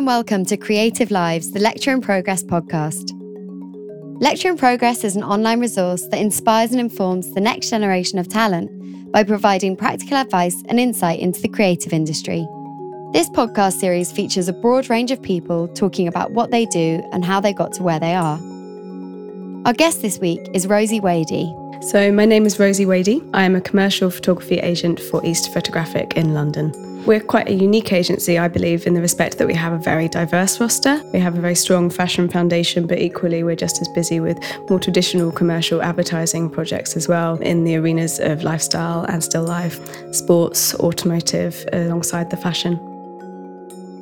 and welcome to Creative Lives, the Lecture in Progress podcast. Lecture in Progress is an online resource that inspires and informs the next generation of talent by providing practical advice and insight into the creative industry. This podcast series features a broad range of people talking about what they do and how they got to where they are. Our guest this week is Rosie Wadey. So, my name is Rosie Wadey. I am a commercial photography agent for East Photographic in London. We're quite a unique agency, I believe, in the respect that we have a very diverse roster. We have a very strong fashion foundation, but equally, we're just as busy with more traditional commercial advertising projects as well in the arenas of lifestyle and still life, sports, automotive, alongside the fashion.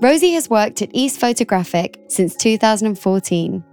Rosie has worked at East Photographic since 2014.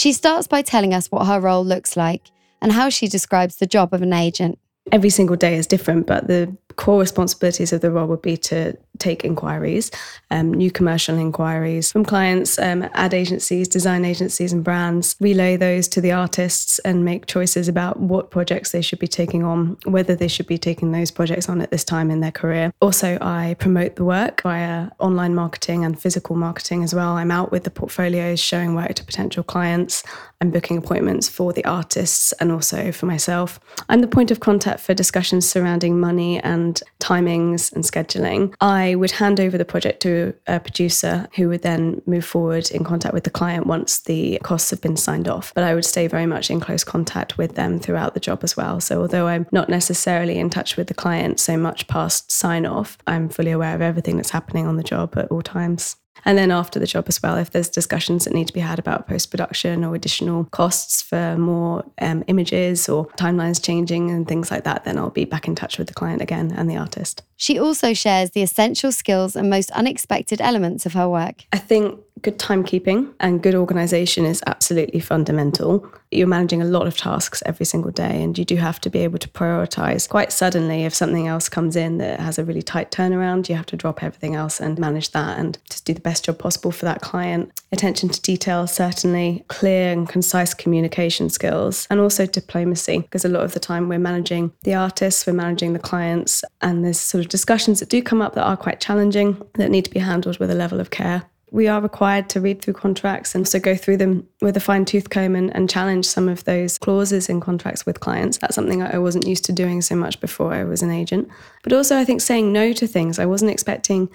She starts by telling us what her role looks like and how she describes the job of an agent. Every single day is different, but the core responsibilities of the role would be to take inquiries, um, new commercial inquiries from clients, um, ad agencies, design agencies, and brands, relay those to the artists and make choices about what projects they should be taking on, whether they should be taking those projects on at this time in their career. Also, I promote the work via online marketing and physical marketing as well. I'm out with the portfolios, showing work to potential clients. I'm booking appointments for the artists and also for myself. I'm the point of contact for discussions surrounding money and timings and scheduling. I would hand over the project to a producer who would then move forward in contact with the client once the costs have been signed off. But I would stay very much in close contact with them throughout the job as well. So although I'm not necessarily in touch with the client so much past sign off, I'm fully aware of everything that's happening on the job at all times. And then after the job as well, if there's discussions that need to be had about post production or additional costs for more um, images or timelines changing and things like that, then I'll be back in touch with the client again and the artist. She also shares the essential skills and most unexpected elements of her work. I think good timekeeping and good organization is absolutely fundamental. You're managing a lot of tasks every single day, and you do have to be able to prioritize quite suddenly. If something else comes in that has a really tight turnaround, you have to drop everything else and manage that and just do the best job possible for that client. Attention to detail, certainly, clear and concise communication skills, and also diplomacy, because a lot of the time we're managing the artists, we're managing the clients, and there's sort of discussions that do come up that are quite challenging that need to be handled with a level of care. We are required to read through contracts and so go through them with a fine tooth comb and, and challenge some of those clauses in contracts with clients. That's something I wasn't used to doing so much before I was an agent. But also, I think saying no to things. I wasn't expecting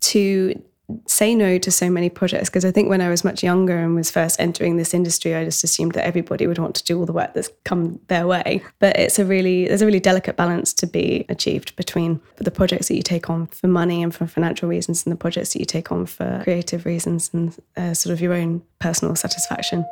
to say no to so many projects because I think when I was much younger and was first entering this industry, I just assumed that everybody would want to do all the work that's come their way. But it's a really there's a really delicate balance to be achieved between the projects that you take on for money and for financial reasons and the projects that you take on for creative reasons and uh, sort of your own personal satisfaction.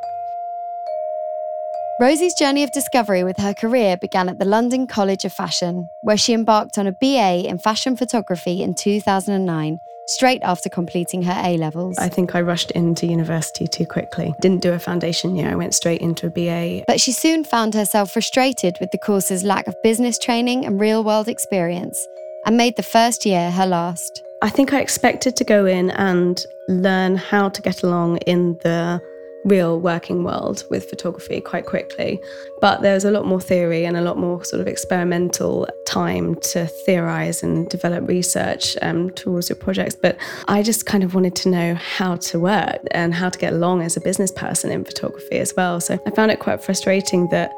Rosie's journey of discovery with her career began at the London College of Fashion, where she embarked on a BA in fashion photography in 2009 straight after completing her A levels. I think I rushed into university too quickly. Didn't do a foundation year, I went straight into a BA. But she soon found herself frustrated with the course's lack of business training and real world experience and made the first year her last. I think I expected to go in and learn how to get along in the real working world with photography quite quickly. But there was a lot more theory and a lot more sort of experimental time to theorize and develop research um, towards your projects. But I just kind of wanted to know how to work and how to get along as a business person in photography as well. So I found it quite frustrating that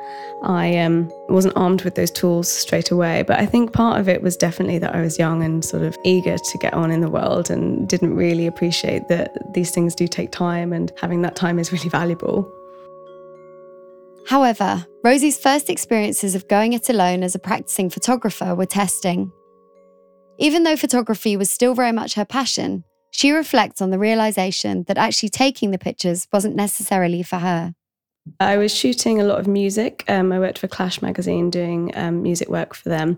I um, wasn't armed with those tools straight away. But I think part of it was definitely that I was young and sort of eager to get on in the world and didn't really appreciate that these things do take time and having that time is really valuable. However, Rosie's first experiences of going it alone as a practicing photographer were testing. Even though photography was still very much her passion, she reflects on the realization that actually taking the pictures wasn't necessarily for her. I was shooting a lot of music. Um, I worked for Clash magazine doing um, music work for them,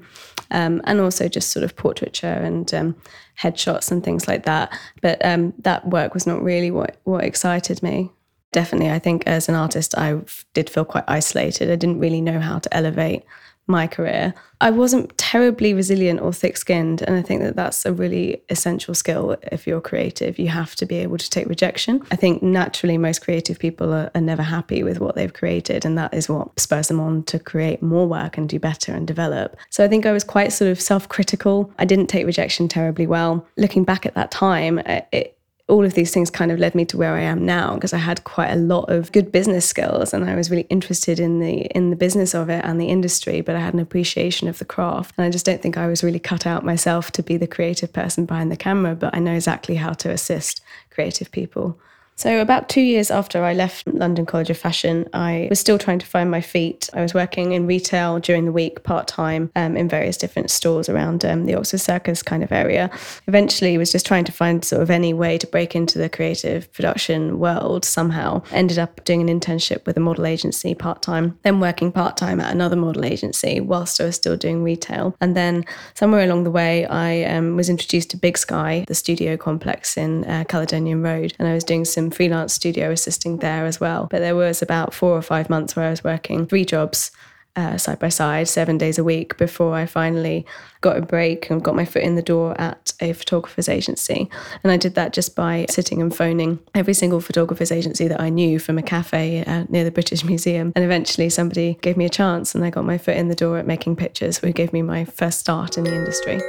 um, and also just sort of portraiture and um, headshots and things like that. But um, that work was not really what what excited me definitely, I think as an artist, I did feel quite isolated. I didn't really know how to elevate my career. I wasn't terribly resilient or thick skinned. And I think that that's a really essential skill if you're creative. You have to be able to take rejection. I think naturally, most creative people are, are never happy with what they've created. And that is what spurs them on to create more work and do better and develop. So I think I was quite sort of self critical. I didn't take rejection terribly well. Looking back at that time, it, all of these things kind of led me to where I am now because I had quite a lot of good business skills and I was really interested in the in the business of it and the industry, but I had an appreciation of the craft. And I just don't think I was really cut out myself to be the creative person behind the camera, but I know exactly how to assist creative people. So, about two years after I left London College of Fashion, I was still trying to find my feet. I was working in retail during the week, part time, um, in various different stores around um, the Oxford Circus kind of area. Eventually, was just trying to find sort of any way to break into the creative production world somehow. Ended up doing an internship with a model agency part time, then working part time at another model agency whilst I was still doing retail. And then somewhere along the way, I um, was introduced to Big Sky, the studio complex in uh, Caledonian Road, and I was doing some freelance studio assisting there as well. But there was about four or five months where I was working three jobs uh, side by side, seven days a week, before I finally got a break and got my foot in the door at a photographer's agency. And I did that just by sitting and phoning every single photographer's agency that I knew from a cafe uh, near the British Museum. And eventually somebody gave me a chance and I got my foot in the door at making pictures, who gave me my first start in the industry.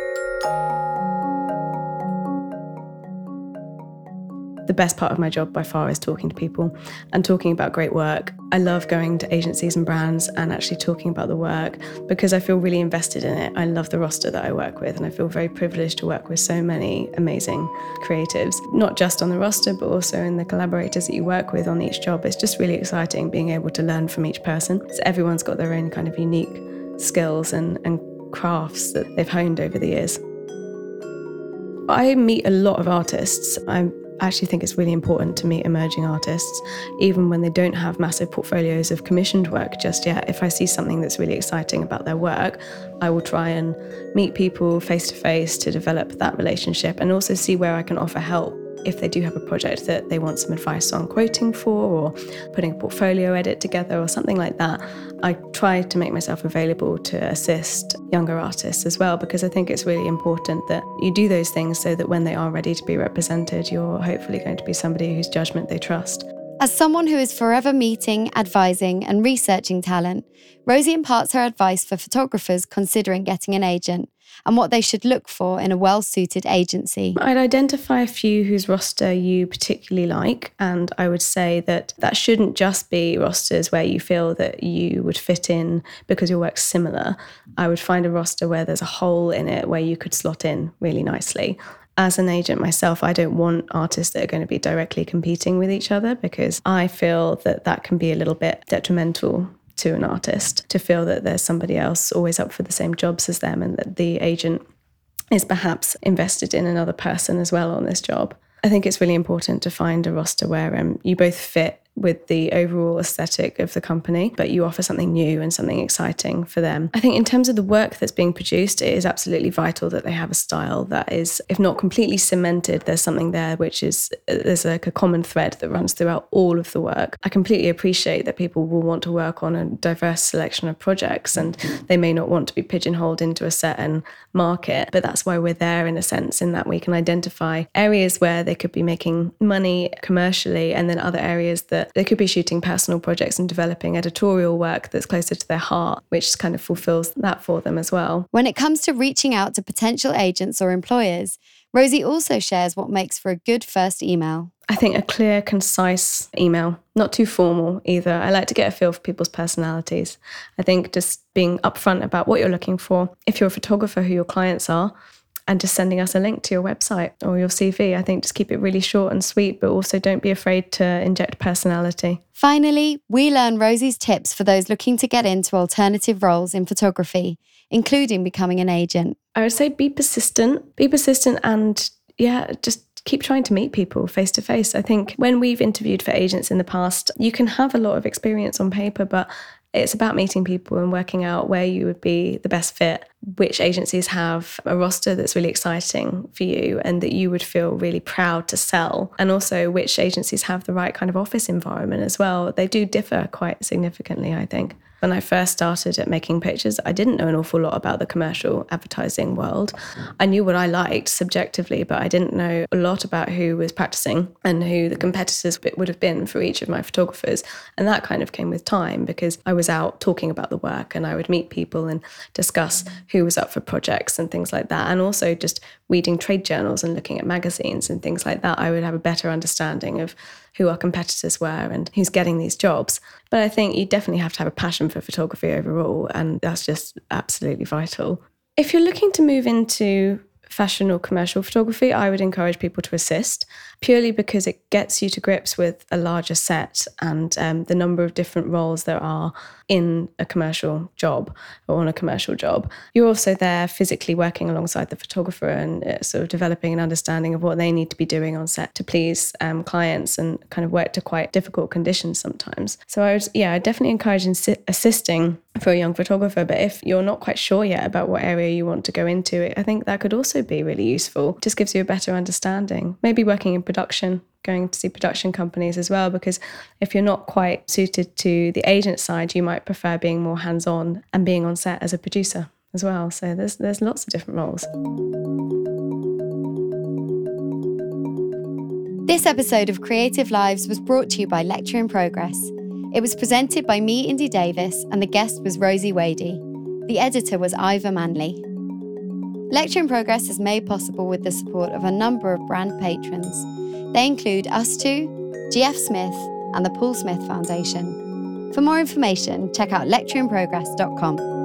The best part of my job by far is talking to people and talking about great work. I love going to agencies and brands and actually talking about the work because I feel really invested in it. I love the roster that I work with and I feel very privileged to work with so many amazing creatives, not just on the roster, but also in the collaborators that you work with on each job. It's just really exciting being able to learn from each person. So everyone's got their own kind of unique skills and, and crafts that they've honed over the years. I meet a lot of artists. I actually think it's really important to meet emerging artists, even when they don't have massive portfolios of commissioned work just yet. If I see something that's really exciting about their work, I will try and meet people face to face to develop that relationship and also see where I can offer help if they do have a project that they want some advice on quoting for or putting a portfolio edit together or something like that, I try to make myself available to assist younger artists as well because I think it's really important that you do those things so that when they are ready to be represented, you're hopefully going to be somebody whose judgment they trust. As someone who is forever meeting, advising, and researching talent, Rosie imparts her advice for photographers considering getting an agent and what they should look for in a well suited agency. I'd identify a few whose roster you particularly like, and I would say that that shouldn't just be rosters where you feel that you would fit in because your work's similar. I would find a roster where there's a hole in it where you could slot in really nicely as an agent myself, I don't want artists that are going to be directly competing with each other because I feel that that can be a little bit detrimental to an artist to feel that there's somebody else always up for the same jobs as them and that the agent is perhaps invested in another person as well on this job. I think it's really important to find a roster where um, you both fit with the overall aesthetic of the company, but you offer something new and something exciting for them. I think in terms of the work that's being produced, it is absolutely vital that they have a style that is, if not completely cemented, there's something there which is, there's like a common thread that runs throughout all of the work. I completely appreciate that people will want to work on a diverse selection of projects and they may not want to be pigeonholed into a certain market, but that's why we're there in a sense, in that we can identify areas where they could be making money commercially and then other areas that they could be shooting personal projects and developing editorial work that's closer to their heart, which kind of fulfills that for them as well. When it comes to reaching out to potential agents or employers, Rosie also shares what makes for a good first email. I think a clear, concise email, not too formal either. I like to get a feel for people's personalities. I think just being upfront about what you're looking for. If you're a photographer, who your clients are, and just sending us a link to your website or your CV. I think just keep it really short and sweet, but also don't be afraid to inject personality. Finally, we learn Rosie's tips for those looking to get into alternative roles in photography, including becoming an agent. I would say be persistent, be persistent, and yeah, just keep trying to meet people face to face. I think when we've interviewed for agents in the past, you can have a lot of experience on paper, but it's about meeting people and working out where you would be the best fit, which agencies have a roster that's really exciting for you and that you would feel really proud to sell, and also which agencies have the right kind of office environment as well. They do differ quite significantly, I think. When I first started at making pictures, I didn't know an awful lot about the commercial advertising world. I knew what I liked subjectively, but I didn't know a lot about who was practicing and who the competitors would have been for each of my photographers. And that kind of came with time because I was out talking about the work and I would meet people and discuss who was up for projects and things like that. And also just reading trade journals and looking at magazines and things like that, I would have a better understanding of who our competitors were and who's getting these jobs. But I think you definitely have to have a passion for photography overall, and that's just absolutely vital. If you're looking to move into fashion or commercial photography, I would encourage people to assist purely because it gets you to grips with a larger set and um, the number of different roles there are in a commercial job or on a commercial job. You're also there physically working alongside the photographer and uh, sort of developing an understanding of what they need to be doing on set to please um, clients and kind of work to quite difficult conditions sometimes. So I would, yeah, I definitely encourage insi- assisting for a young photographer. But if you're not quite sure yet about what area you want to go into, I think that could also be really useful. It just gives you a better understanding. Maybe working in production going to see production companies as well because if you're not quite suited to the agent side you might prefer being more hands-on and being on set as a producer as well so there's there's lots of different roles This episode of Creative Lives was brought to you by Lecture in Progress. It was presented by me, Indy Davis, and the guest was Rosie Wadey. The editor was Ivor Manley. Lecture in Progress is made possible with the support of a number of brand patrons. They include ustwo, GF Smith, and the Paul Smith Foundation. For more information, check out lectureinprogress.com.